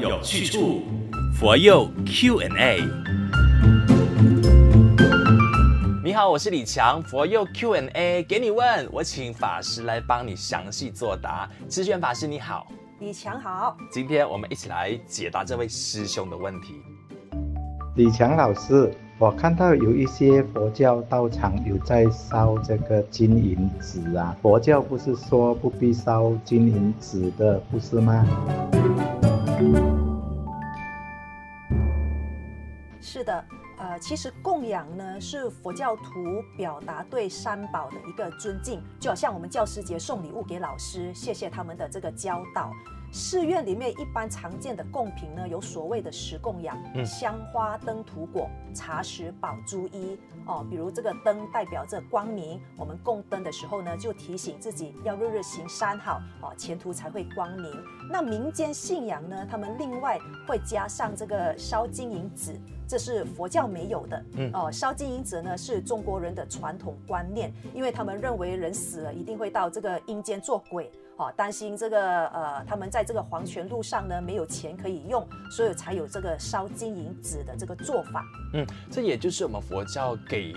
有去处，佛佑 Q&A。你好，我是李强，佛佑 Q&A 给你问，我请法师来帮你详细作答。知炫法师你好，李强好，今天我们一起来解答这位师兄的问题。李强老师。我看到有一些佛教道场有在烧这个金银纸啊，佛教不是说不必烧金银纸的，不是吗？是的，呃，其实供养呢是佛教徒表达对三宝的一个尊敬，就好像我们教师节送礼物给老师，谢谢他们的这个教导。寺院里面一般常见的供品呢，有所谓的十供养，嗯、香花灯土果茶食宝珠衣哦。比如这个灯代表着光明，我们供灯的时候呢，就提醒自己要日日行善好哦，前途才会光明。那民间信仰呢，他们另外会加上这个烧金银纸，这是佛教没有的。嗯哦，烧金银纸呢是中国人的传统观念，因为他们认为人死了一定会到这个阴间做鬼。哦，担心这个呃，他们在这个黄泉路上呢没有钱可以用，所以才有这个烧金银纸的这个做法。嗯，这也就是我们佛教给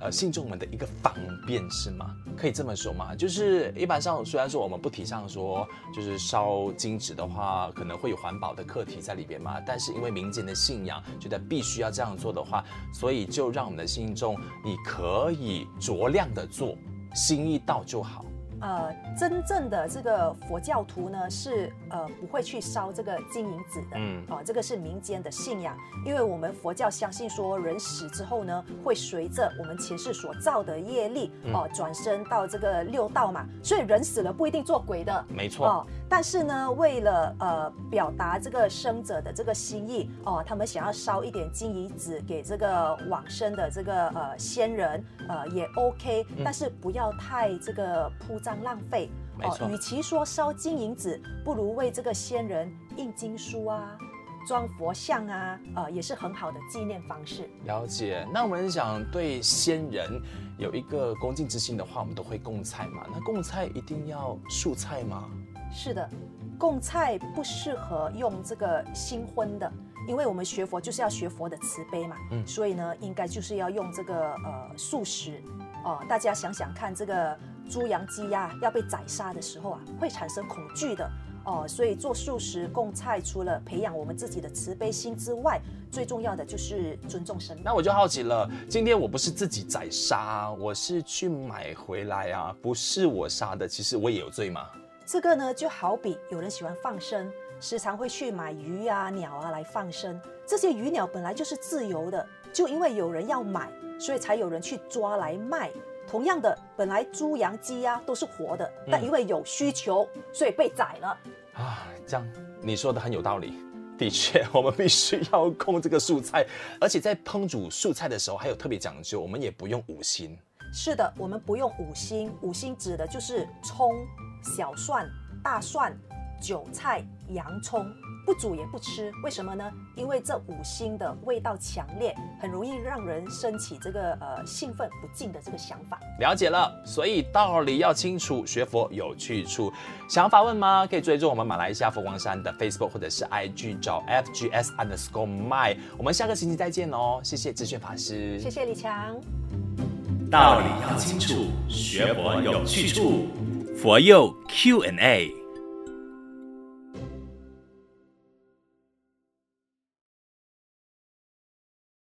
呃信众们的一个方便，是吗？可以这么说吗？就是一般上虽然说我们不提倡说就是烧金纸的话，可能会有环保的课题在里边嘛，但是因为民间的信仰觉得必须要这样做的话，所以就让我们的信众你可以酌量的做，心意到就好。呃，真正的这个佛教徒呢，是呃不会去烧这个金银纸的。嗯，哦，这个是民间的信仰，因为我们佛教相信说，人死之后呢，会随着我们前世所造的业力，哦，转生到这个六道嘛，所以人死了不一定做鬼的。没错。哦，但是呢，为了呃表达这个生者的这个心意，哦，他们想要烧一点金银纸给这个往生的这个呃仙人，呃也 OK，但是不要太这个铺张。浪费哦，与其说烧金银纸，不如为这个先人印经书啊、装佛像啊，呃，也是很好的纪念方式。了解。那我们想对先人有一个恭敬之心的话，我们都会供菜嘛？那供菜一定要素菜吗？是的，供菜不适合用这个新婚的，因为我们学佛就是要学佛的慈悲嘛。嗯，所以呢，应该就是要用这个呃素食哦，呃。大家想想看，这个。猪羊鸡鸭要被宰杀的时候啊，会产生恐惧的哦，所以做素食供菜，除了培养我们自己的慈悲心之外，最重要的就是尊重生命。那我就好奇了，今天我不是自己宰杀，我是去买回来啊，不是我杀的，其实我也有罪吗？这个呢，就好比有人喜欢放生，时常会去买鱼啊、鸟啊来放生，这些鱼鸟本来就是自由的，就因为有人要买，所以才有人去抓来卖。同样的，本来猪羊鸡啊都是活的，但因为有需求，所以被宰了。啊，这样你说的很有道理。的确，我们必须要控这个素菜，而且在烹煮素菜的时候还有特别讲究，我们也不用五辛。是的，我们不用五辛，五辛指的就是葱、小蒜、大蒜、韭菜、洋葱。不煮也不吃，为什么呢？因为这五星的味道强烈，很容易让人升起这个呃兴奋不尽的这个想法。了解了，所以道理要清楚，学佛有去处。想发问吗？可以追踪我们马来西亚佛光山的 Facebook 或者是 IG 找 FGS underscore my。我们下个星期再见哦，谢谢智炫法师，谢谢李强。道理要清楚，学佛有去处，佛佑 Q&A。